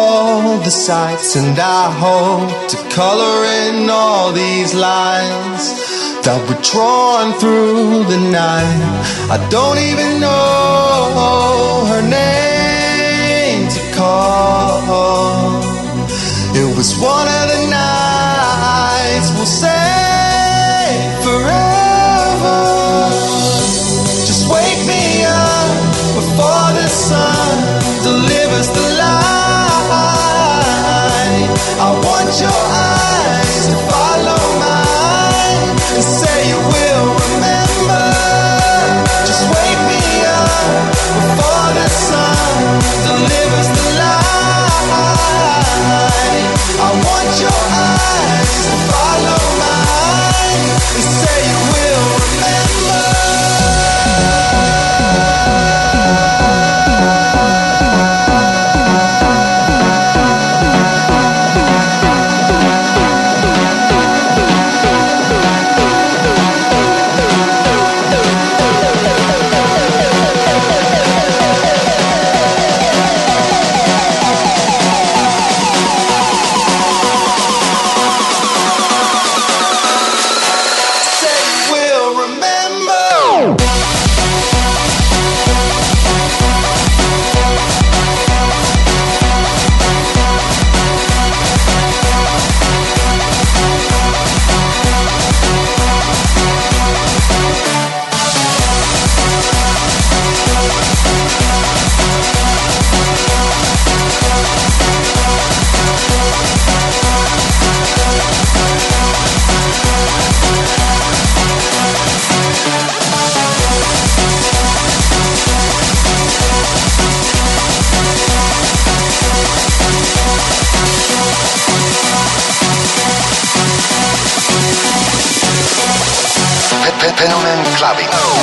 All the sights, and I hope to color in all these lines that were drawn through the night. I don't even know her name to call. It was one clubbing.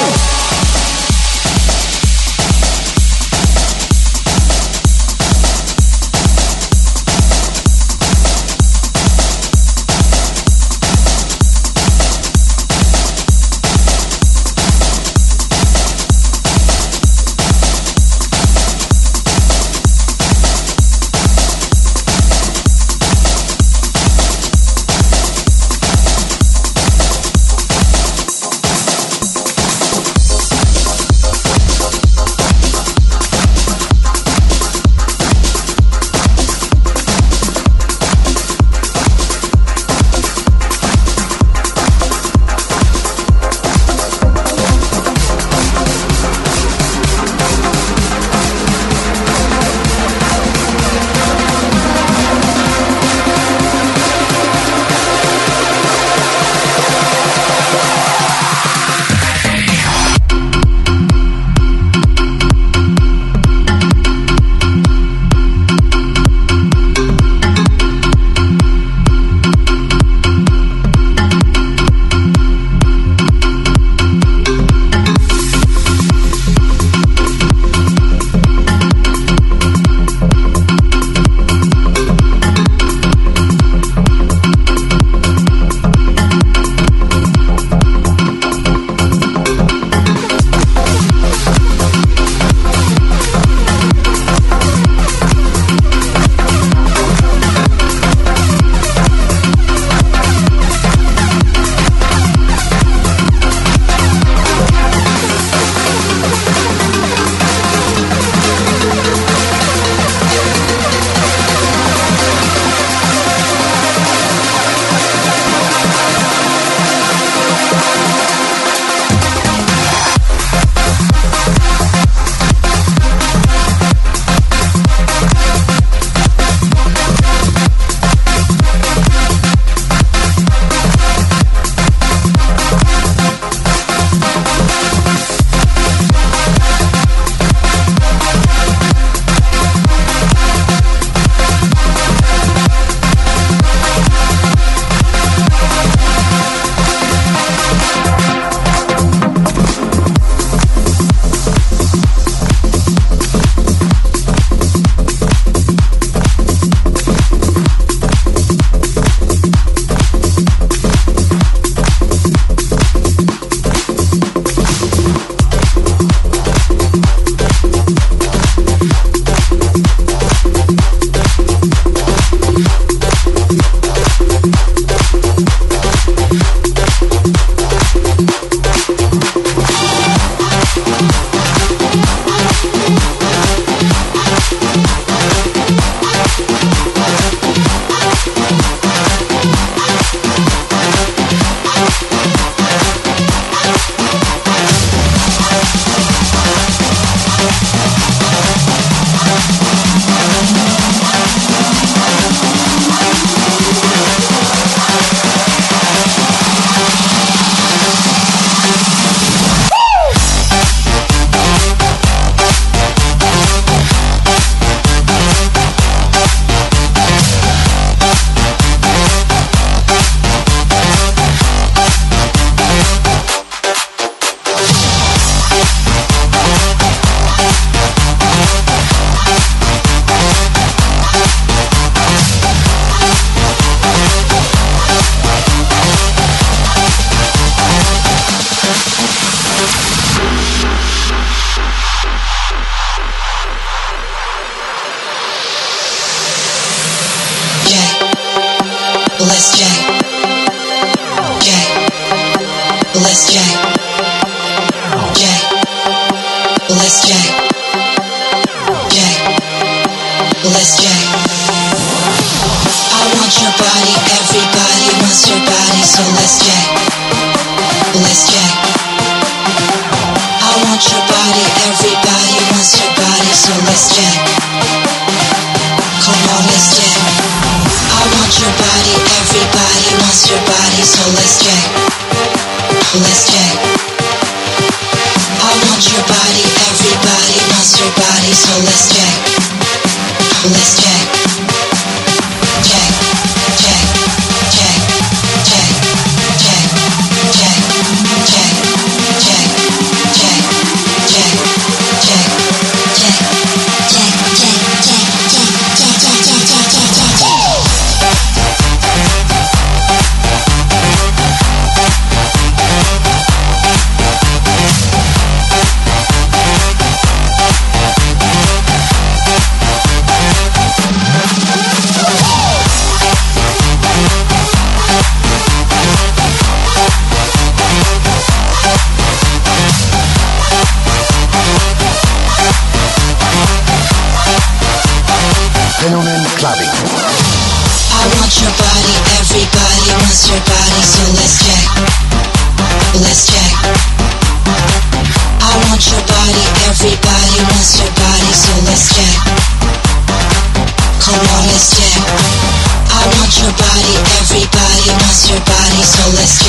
Body, so let's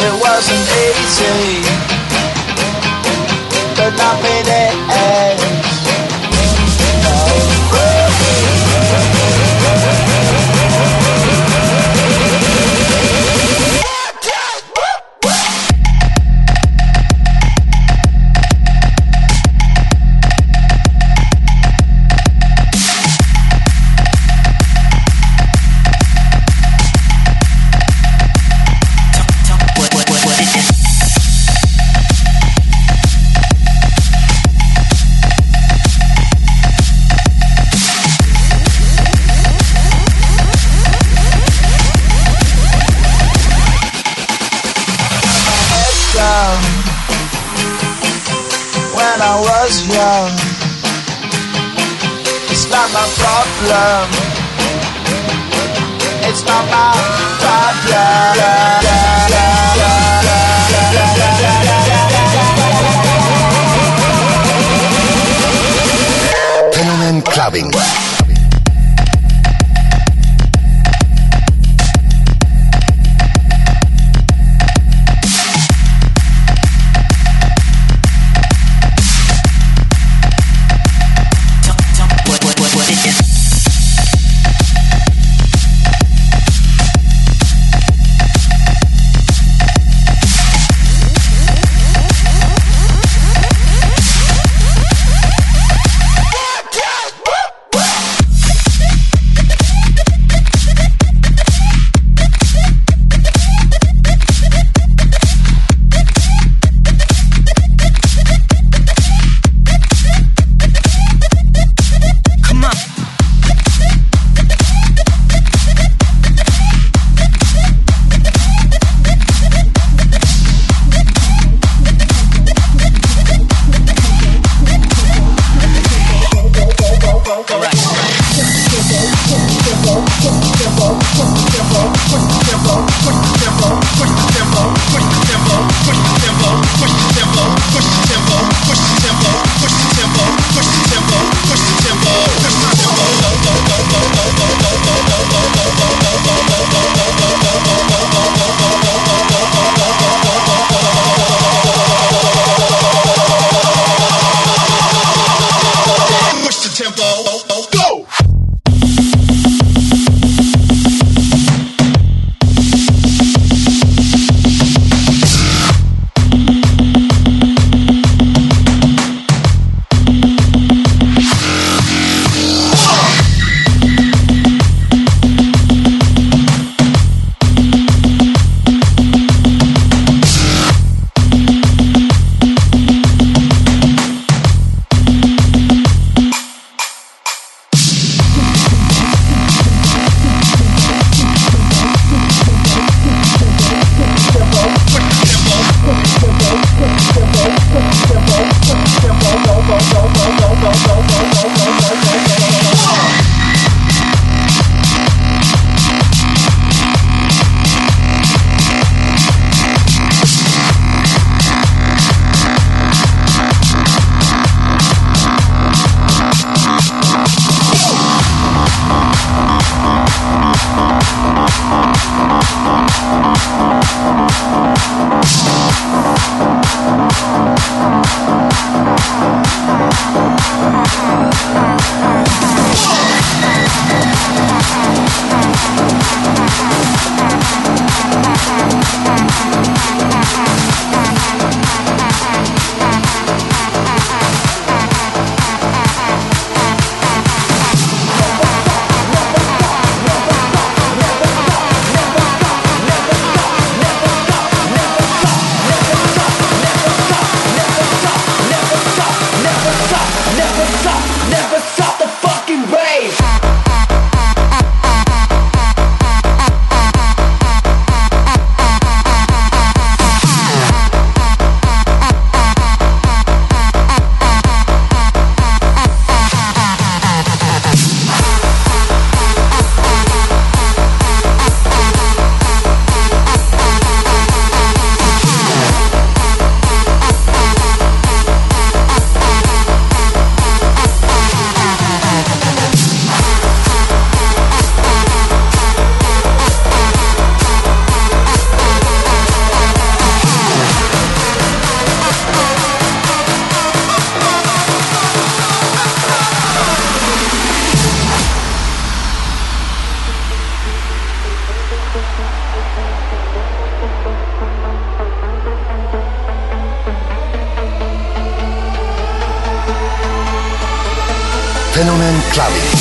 It wasn't easy, Fenomen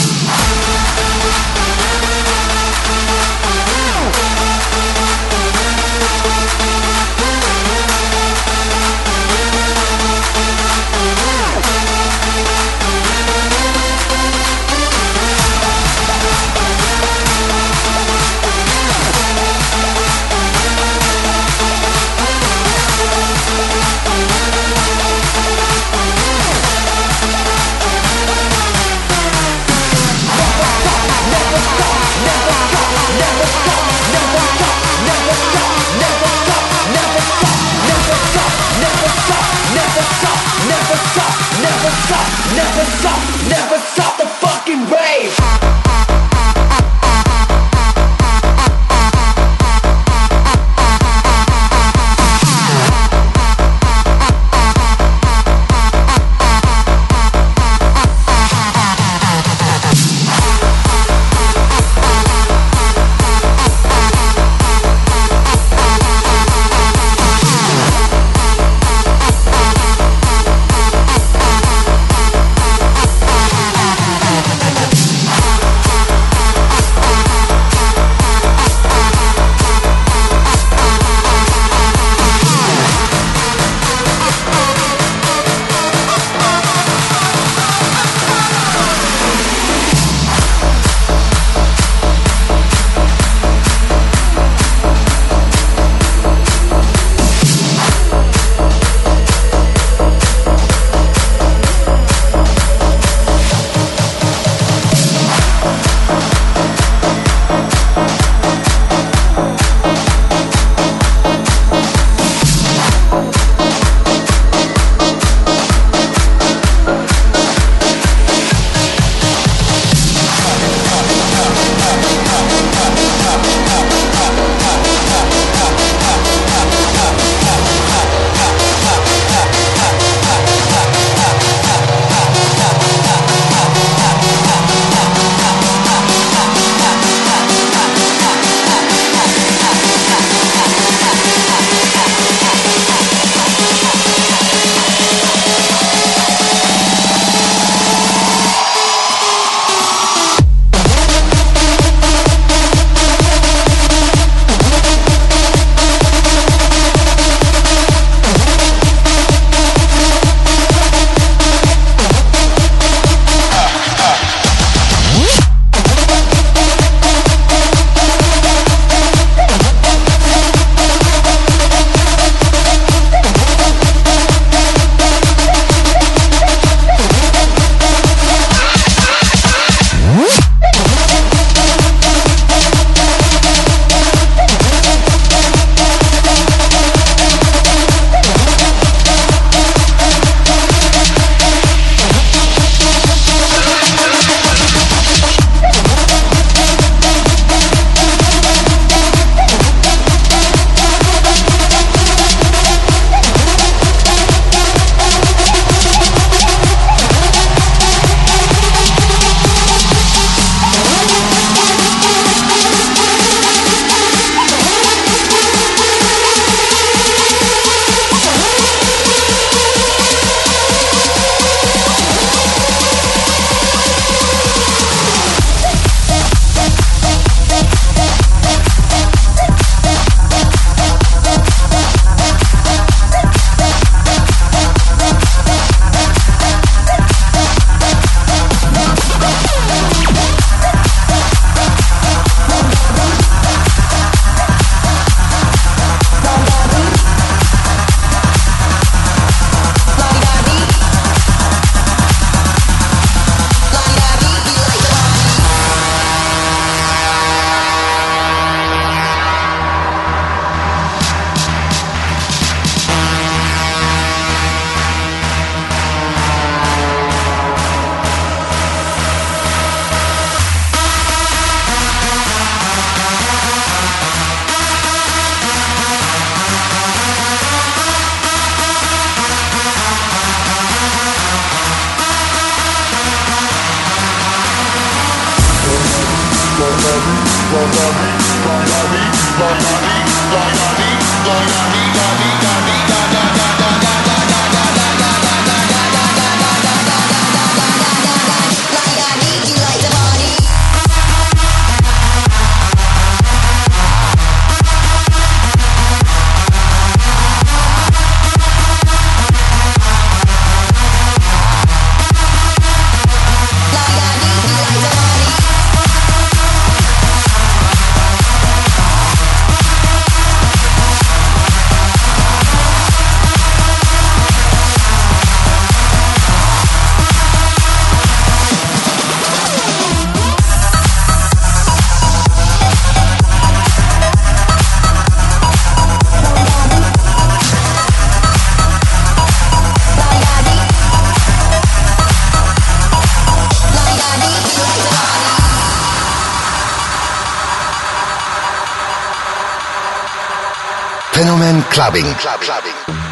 Clubbing. Clubbing. Club, clubbing.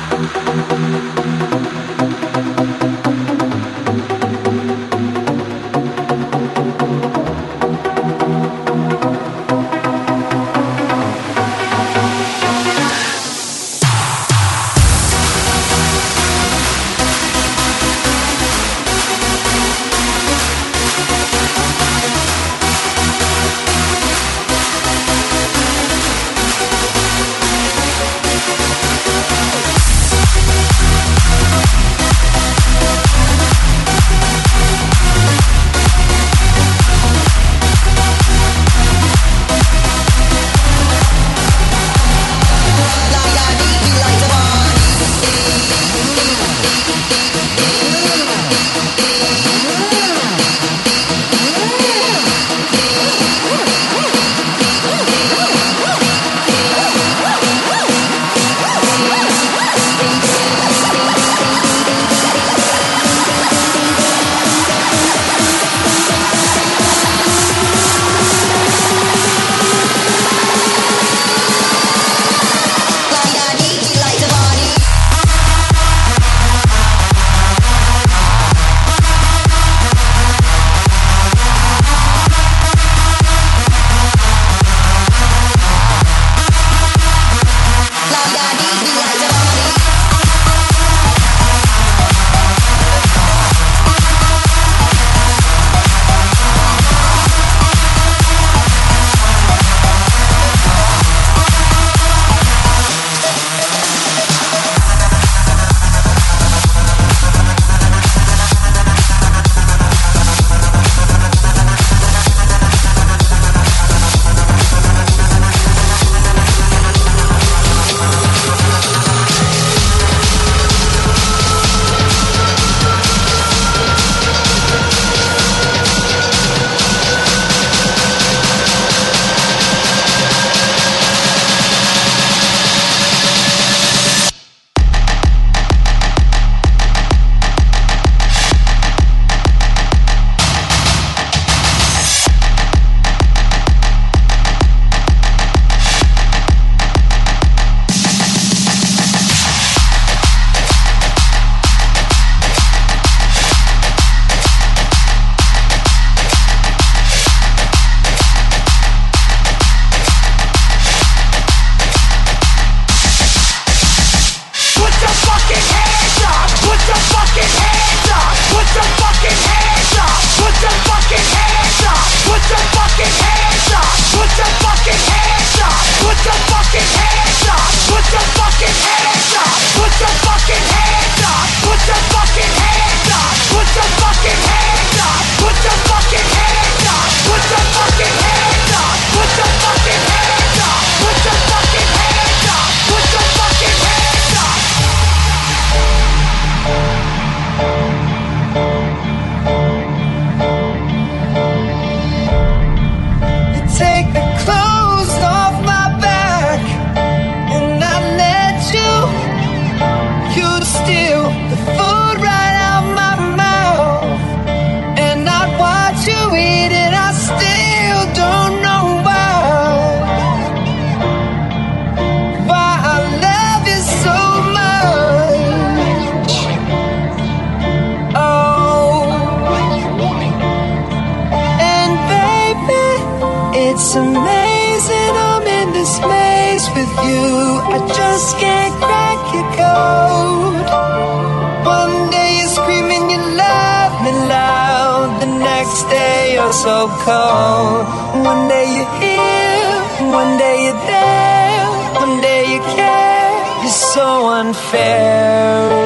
call. One day you're here, one day you're there, one day you care. It's so unfair.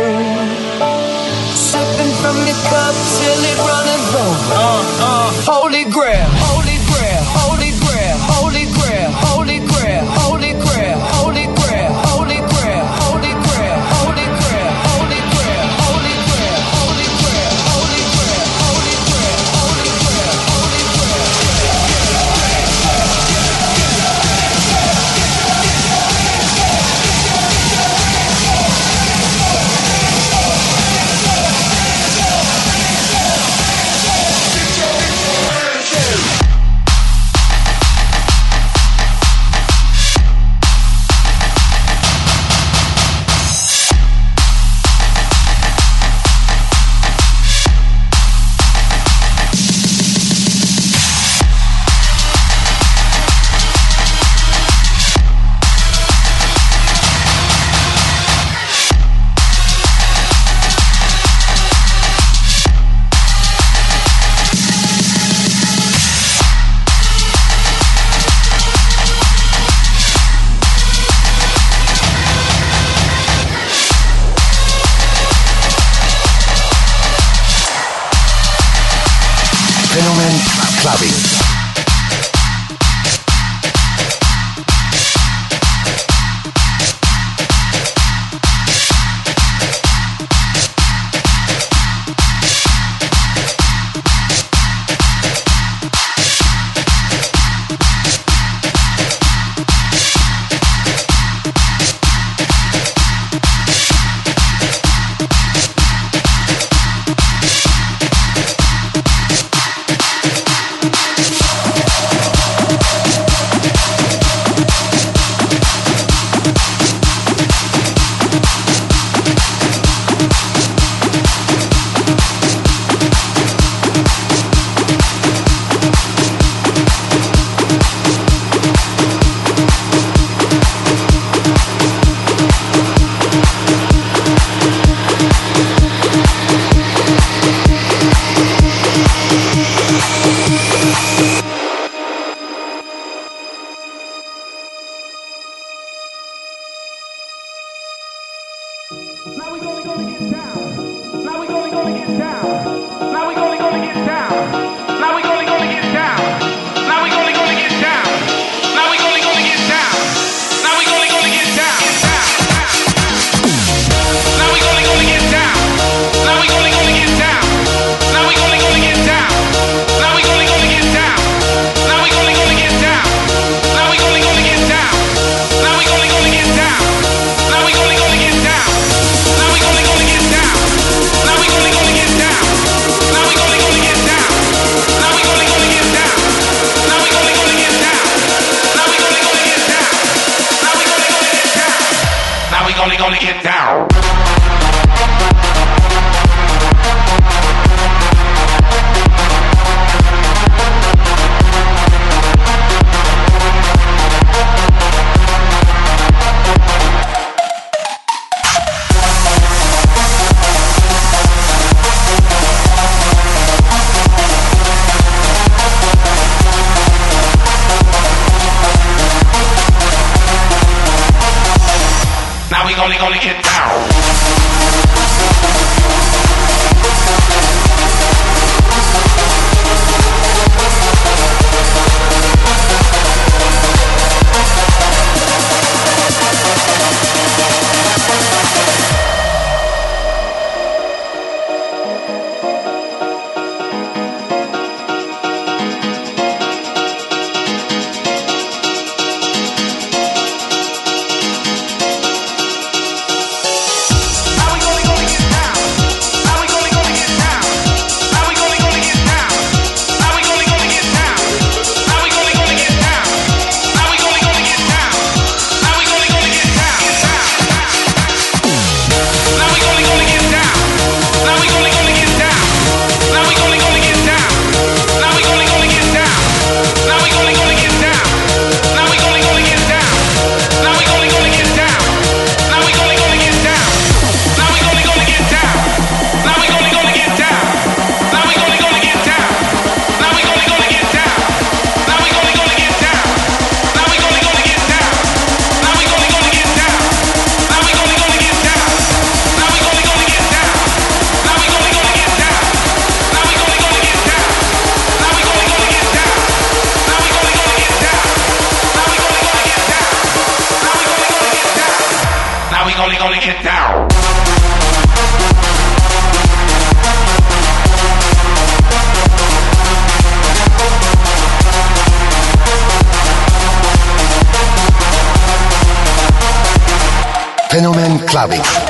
Fenomen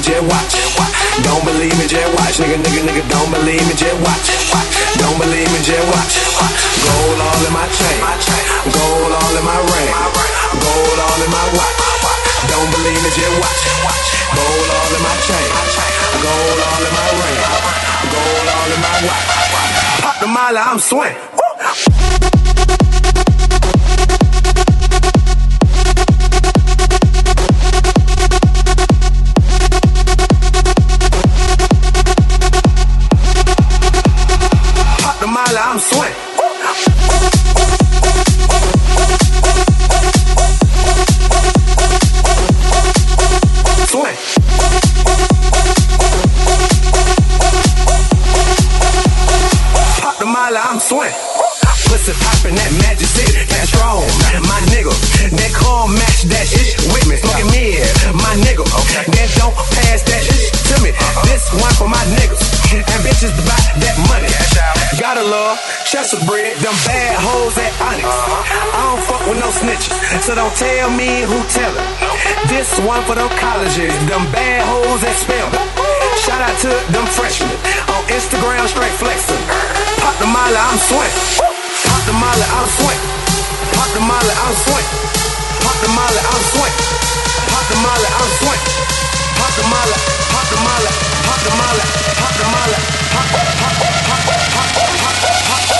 me, just watch. Don't believe me, just watch, nigga, nigga, nigga. Don't believe me, just watch. Don't believe me, just watch. Gold all in my chain, gold all in my ring, gold all in my watch. Don't believe me, just watch. Gold all in my chain, gold all in my ring, gold all in my watch. Pop the molly, I'm swing. Bread, them bad hoes at Onyx. Uh-huh. I don't fuck with no snitches, so don't tell me who tell it. This one for them colleges, them bad hoes that spell it. Shout out to them freshmen on Instagram, straight flexing. Pop the molly, I'm swing. Pop the molly, I'm swing. Pop the molly, I'm swing. Pop the molly, I'm swing. Pop the molly, I'm swing. Pop the molly, pop the molly, pop the molly, pop the molly, pop, pop, pop, pop, pop, pop, pop,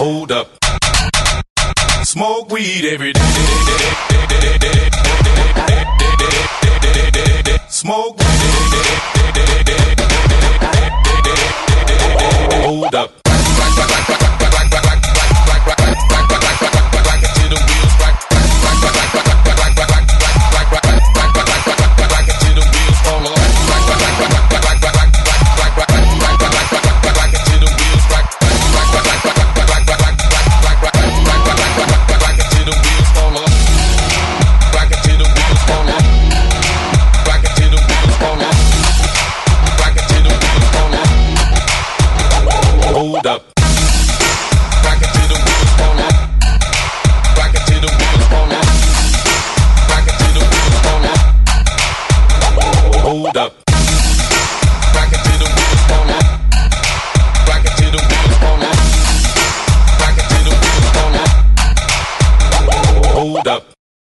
Hold up. Smoke weed every day. Smoke weed. Hold up.